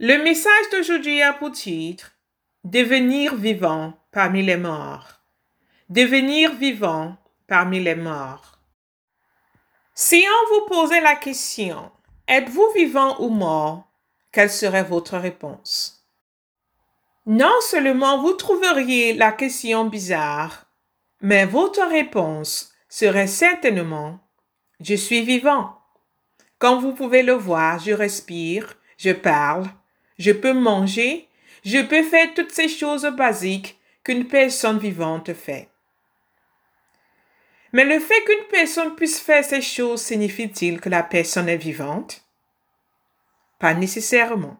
Le message d'aujourd'hui a pour titre Devenir vivant parmi les morts. Devenir vivant parmi les morts. Si on vous posait la question Êtes-vous vivant ou mort? Quelle serait votre réponse? Non seulement vous trouveriez la question bizarre, mais votre réponse serait certainement Je suis vivant. Comme vous pouvez le voir, je respire, je parle, je peux manger, je peux faire toutes ces choses basiques qu'une personne vivante fait. Mais le fait qu'une personne puisse faire ces choses signifie-t-il que la personne est vivante? Pas nécessairement.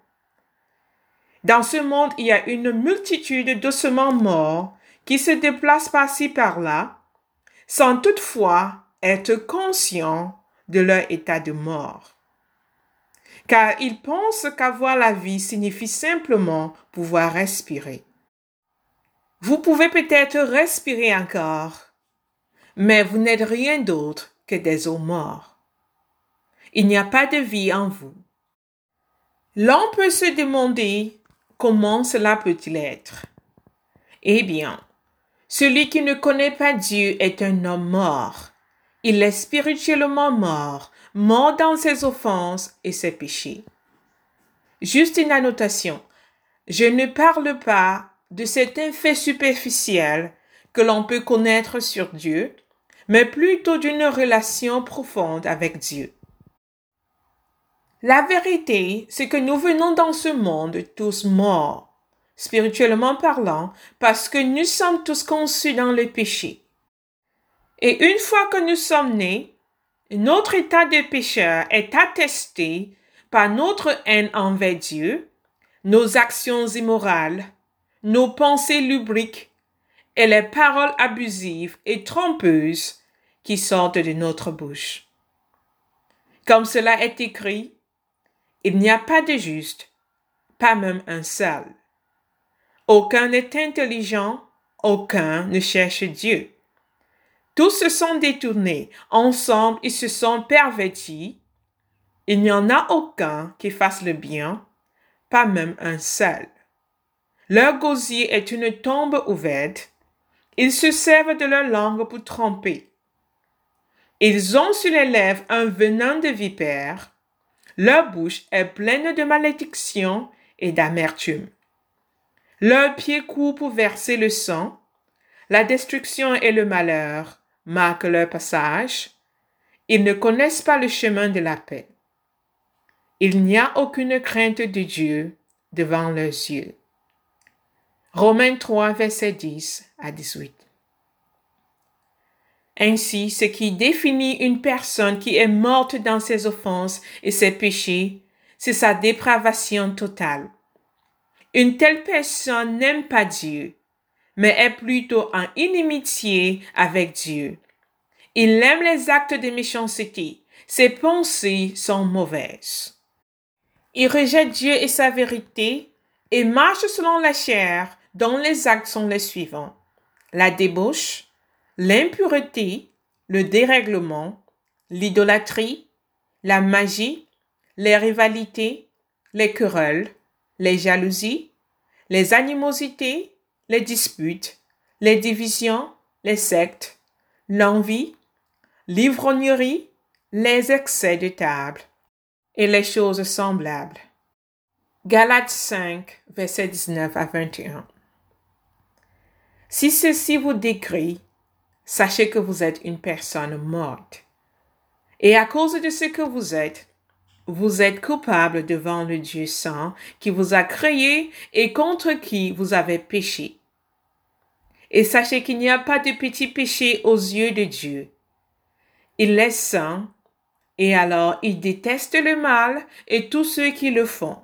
Dans ce monde, il y a une multitude d'ossements morts qui se déplacent par-ci par-là, sans toutefois être conscients de leur état de mort. Car ils pensent qu'avoir la vie signifie simplement pouvoir respirer. Vous pouvez peut-être respirer encore, mais vous n'êtes rien d'autre que des os morts. Il n'y a pas de vie en vous. L'on peut se demander comment cela peut-il être. Eh bien, celui qui ne connaît pas Dieu est un homme mort. Il est spirituellement mort, mort dans ses offenses et ses péchés. Juste une annotation. Je ne parle pas de cet effet superficiel que l'on peut connaître sur Dieu, mais plutôt d'une relation profonde avec Dieu. La vérité, c'est que nous venons dans ce monde tous morts, spirituellement parlant, parce que nous sommes tous conçus dans le péché. Et une fois que nous sommes nés, notre état de pécheur est attesté par notre haine envers Dieu, nos actions immorales, nos pensées lubriques et les paroles abusives et trompeuses qui sortent de notre bouche. Comme cela est écrit, il n'y a pas de juste, pas même un seul. Aucun n'est intelligent, aucun ne cherche Dieu. Tous se sont détournés, ensemble ils se sont pervertis. Il n'y en a aucun qui fasse le bien, pas même un seul. Leur gosier est une tombe ouverte. Ils se servent de leur langue pour tromper. Ils ont sur les lèvres un venin de vipère. Leur bouche est pleine de malédiction et d'amertume. Leurs pieds courent pour verser le sang. La destruction et le malheur marquent leur passage, ils ne connaissent pas le chemin de la paix. Il n'y a aucune crainte de Dieu devant leurs yeux. Romains 3, verset 10 à 18. Ainsi, ce qui définit une personne qui est morte dans ses offenses et ses péchés, c'est sa dépravation totale. Une telle personne n'aime pas Dieu mais est plutôt en inimitié avec Dieu. Il aime les actes de méchanceté. Ses pensées sont mauvaises. Il rejette Dieu et sa vérité et marche selon la chair dont les actes sont les suivants. La débauche, l'impureté, le dérèglement, l'idolâtrie, la magie, les rivalités, les querelles, les jalousies, les animosités, les disputes, les divisions, les sectes, l'envie, l'ivrognerie, les excès de table et les choses semblables. Galates 5, verset 19 à 21. Si ceci vous décrit, sachez que vous êtes une personne morte. Et à cause de ce que vous êtes, vous êtes coupable devant le Dieu saint qui vous a créé et contre qui vous avez péché. Et sachez qu'il n'y a pas de petit péché aux yeux de Dieu. Il est saint, et alors il déteste le mal et tous ceux qui le font.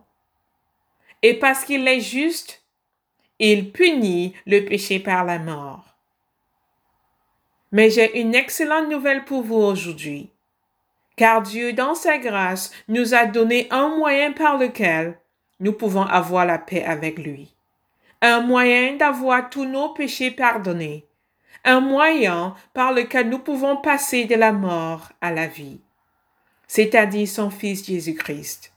Et parce qu'il est juste, il punit le péché par la mort. Mais j'ai une excellente nouvelle pour vous aujourd'hui, car Dieu, dans sa grâce, nous a donné un moyen par lequel nous pouvons avoir la paix avec lui un moyen d'avoir tous nos péchés pardonnés, un moyen par lequel nous pouvons passer de la mort à la vie, c'est-à-dire son Fils Jésus-Christ.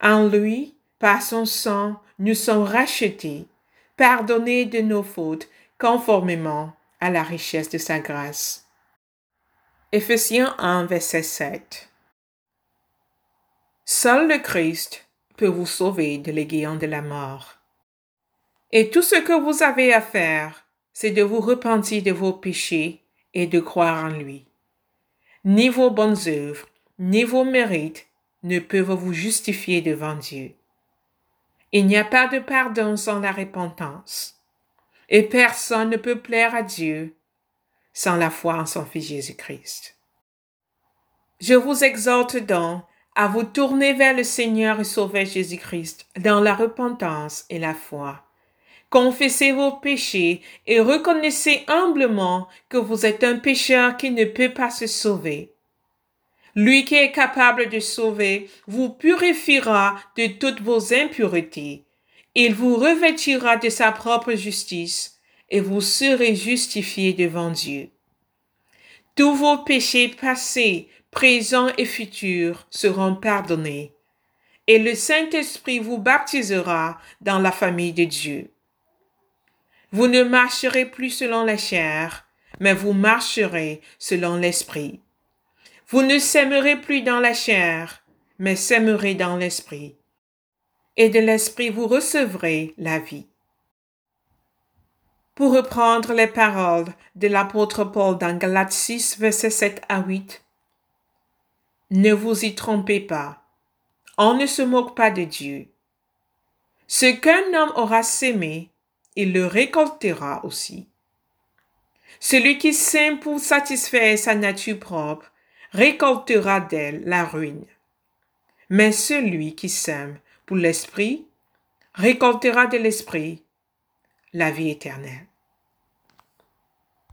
En lui, par son sang, nous sommes rachetés, pardonnés de nos fautes, conformément à la richesse de sa grâce. Éphésiens 1, verset 7. Seul le Christ peut vous sauver de l'aiguillon de la mort. Et tout ce que vous avez à faire, c'est de vous repentir de vos péchés et de croire en lui. Ni vos bonnes œuvres, ni vos mérites ne peuvent vous justifier devant Dieu. Il n'y a pas de pardon sans la repentance. Et personne ne peut plaire à Dieu sans la foi en son Fils Jésus-Christ. Je vous exhorte donc à vous tourner vers le Seigneur et Sauveur Jésus-Christ dans la repentance et la foi. Confessez vos péchés et reconnaissez humblement que vous êtes un pécheur qui ne peut pas se sauver. Lui qui est capable de sauver vous purifiera de toutes vos impuretés. Il vous revêtira de sa propre justice et vous serez justifiés devant Dieu. Tous vos péchés passés, présents et futurs seront pardonnés, et le Saint-Esprit vous baptisera dans la famille de Dieu. Vous ne marcherez plus selon la chair, mais vous marcherez selon l'Esprit. Vous ne sèmerez plus dans la chair, mais sèmerez dans l'Esprit. Et de l'Esprit vous recevrez la vie. Pour reprendre les paroles de l'apôtre Paul dans Galates 6, versets 7 à 8, Ne vous y trompez pas. On ne se moque pas de Dieu. Ce qu'un homme aura sémé, il le récoltera aussi. Celui qui sème pour satisfaire sa nature propre récoltera d'elle la ruine. Mais celui qui sème pour l'esprit récoltera de l'esprit la vie éternelle.